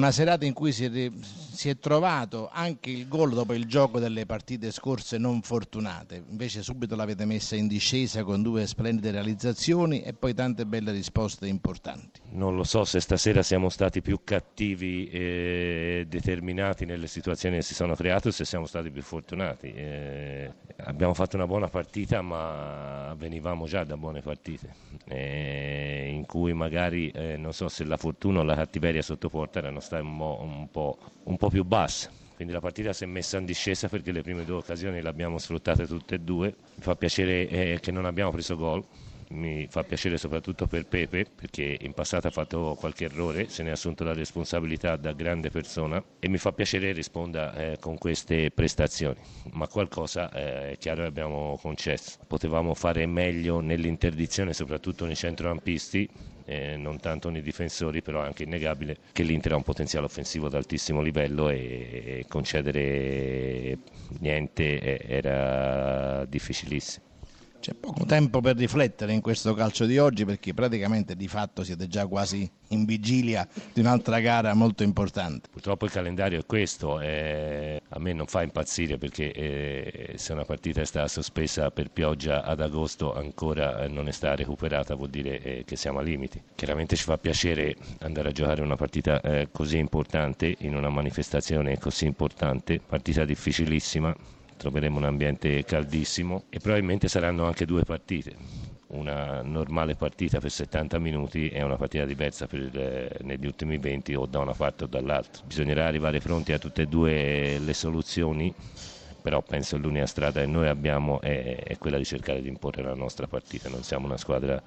una serata in cui si si è, trovato anche il gol dopo il gioco delle partite scorse non fortunate, invece subito l'avete messa in discesa con due splendide realizzazioni e poi tante belle risposte importanti. Non lo so se stasera siamo stati più cattivi e determinati nelle situazioni che si sono create o se siamo stati più fortunati. Eh, abbiamo fatto una buona partita ma venivamo già da buone partite eh, in cui magari eh, non so se la fortuna o la cattiveria sotto porta erano state un un po', un po più basse. Quindi la partita si è messa in discesa perché le prime due occasioni le abbiamo sfruttate tutte e due. Mi fa piacere eh, che non abbiamo preso gol mi fa piacere soprattutto per Pepe perché in passato ha fatto qualche errore, se ne ha assunto la responsabilità da grande persona e mi fa piacere risponda eh, con queste prestazioni, ma qualcosa eh, è chiaro che abbiamo concesso. Potevamo fare meglio nell'interdizione, soprattutto nei centrocampisti, eh, non tanto nei difensori, però è anche innegabile che l'Inter ha un potenziale offensivo ad altissimo livello e, e concedere niente eh, era difficilissimo. C'è poco tempo per riflettere in questo calcio di oggi perché praticamente di fatto siete già quasi in vigilia di un'altra gara molto importante. Purtroppo il calendario è questo, eh, a me non fa impazzire perché eh, se una partita è stata sospesa per pioggia ad agosto ancora non è stata recuperata vuol dire eh, che siamo a limiti. Chiaramente ci fa piacere andare a giocare una partita eh, così importante in una manifestazione così importante, partita difficilissima troveremo un ambiente caldissimo e probabilmente saranno anche due partite una normale partita per 70 minuti e una partita diversa per, eh, negli ultimi 20 o da una parte o dall'altra. Bisognerà arrivare pronti a tutte e due le soluzioni, però penso che l'unica strada che noi abbiamo è, è quella di cercare di imporre la nostra partita, non siamo una squadra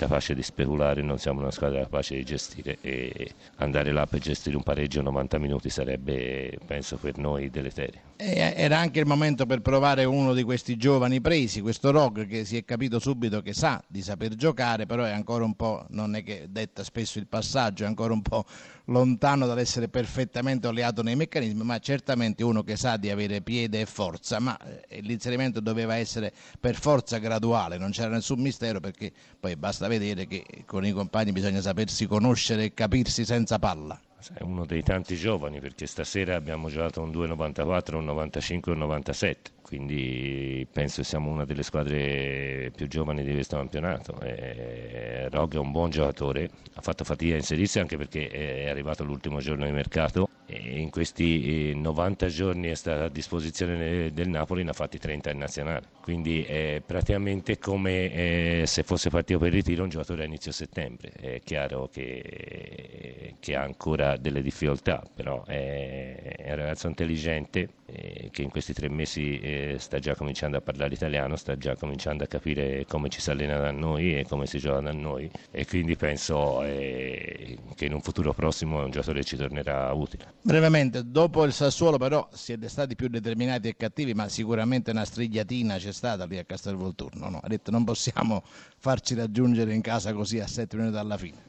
capace di speculare, non siamo una squadra capace di gestire e andare là per gestire un pareggio 90 minuti sarebbe, penso, per noi deleterio. Era anche il momento per provare uno di questi giovani presi, questo Rog che si è capito subito che sa di saper giocare, però è ancora un po', non è che detta spesso il passaggio, è ancora un po' lontano dall'essere perfettamente oleato nei meccanismi, ma certamente uno che sa di avere piede e forza, ma eh, l'inserimento doveva essere per forza graduale, non c'era nessun mistero perché poi basta vedere che con i compagni bisogna sapersi conoscere e capirsi senza palla. È uno dei tanti giovani perché stasera abbiamo giocato un 2,94, un 95 e un 97 quindi penso siamo una delle squadre più giovani di questo campionato. Eh, Rog è un buon giocatore, ha fatto fatica a inserirsi anche perché è arrivato l'ultimo giorno di mercato in questi 90 eh, giorni è stato a disposizione del Napoli, ne ha fatti 30 in nazionale, quindi è praticamente come eh, se fosse partito per ritiro un giocatore a inizio settembre. È chiaro che, che ha ancora delle difficoltà, però è, un ragazzo intelligente eh, che in questi tre mesi eh, sta già cominciando a parlare italiano, sta già cominciando a capire come ci si allena da noi e come si gioca da noi e quindi penso eh, che in un futuro prossimo è un giocatore che ci tornerà utile. Brevemente, dopo il Sassuolo però siete stati più determinati e cattivi, ma sicuramente una strigliatina c'è stata lì a Castelvolturno, no? Ha detto non possiamo farci raggiungere in casa così a sette minuti dalla fine.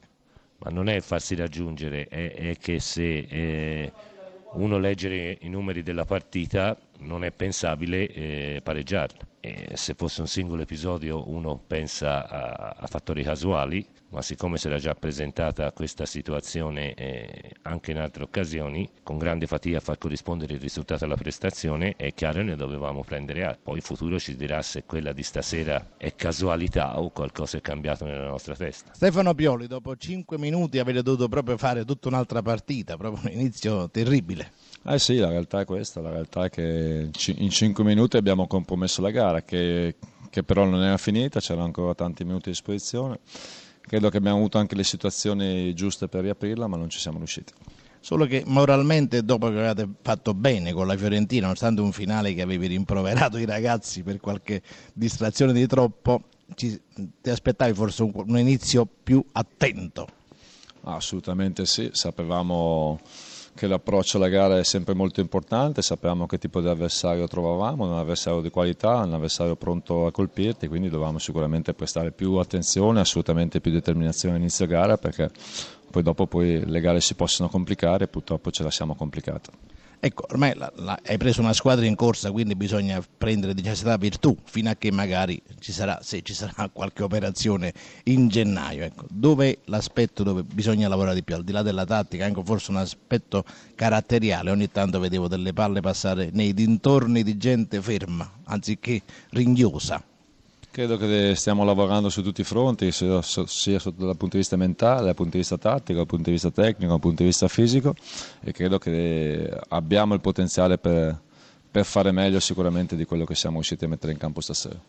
Ma non è farsi raggiungere, è, è che se eh, uno leggere i numeri della partita non è pensabile eh, pareggiarla. E se fosse un singolo episodio uno pensa a, a fattori casuali, ma siccome si era già presentata questa situazione eh, anche in altre occasioni, con grande fatica a far corrispondere il risultato alla prestazione, è chiaro che ne dovevamo prendere atto. Poi il futuro ci dirà se quella di stasera è casualità o qualcosa è cambiato nella nostra testa. Stefano Pioli, dopo 5 minuti avete dovuto proprio fare tutta un'altra partita, proprio un inizio terribile. Eh sì, la realtà è questa, la realtà è che in 5 minuti abbiamo compromesso la gara, che, che però non era finita, c'erano ancora tanti minuti a disposizione credo che abbiamo avuto anche le situazioni giuste per riaprirla, ma non ci siamo riusciti. Solo che moralmente, dopo che avete fatto bene con la Fiorentina, nonostante un finale che avevi rimproverato i ragazzi per qualche distrazione di troppo, ci, ti aspettavi forse un, un inizio più attento? Assolutamente sì, sapevamo che l'approccio alla gara è sempre molto importante, sappiamo che tipo di avversario trovavamo, un avversario di qualità, un avversario pronto a colpirti, quindi dovevamo sicuramente prestare più attenzione, assolutamente più determinazione all'inizio gara perché poi dopo poi le gare si possono complicare e purtroppo ce la siamo complicata. Ecco, ormai la, la, hai preso una squadra in corsa, quindi bisogna prendere di necessità virtù fino a che magari ci sarà, se ci sarà qualche operazione in gennaio. Ecco, dove l'aspetto dove bisogna lavorare di più, al di là della tattica, anche forse un aspetto caratteriale. Ogni tanto vedevo delle palle passare nei dintorni di gente ferma, anziché ringhiosa. Credo che stiamo lavorando su tutti i fronti, sia, dal punto di vista mentale, dal punto di vista tattico, dal punto di vista tecnico, dal punto di vista fisico e credo che abbiamo il potenziale per, per fare meglio sicuramente di quello che siamo riusciti a mettere in campo stasera.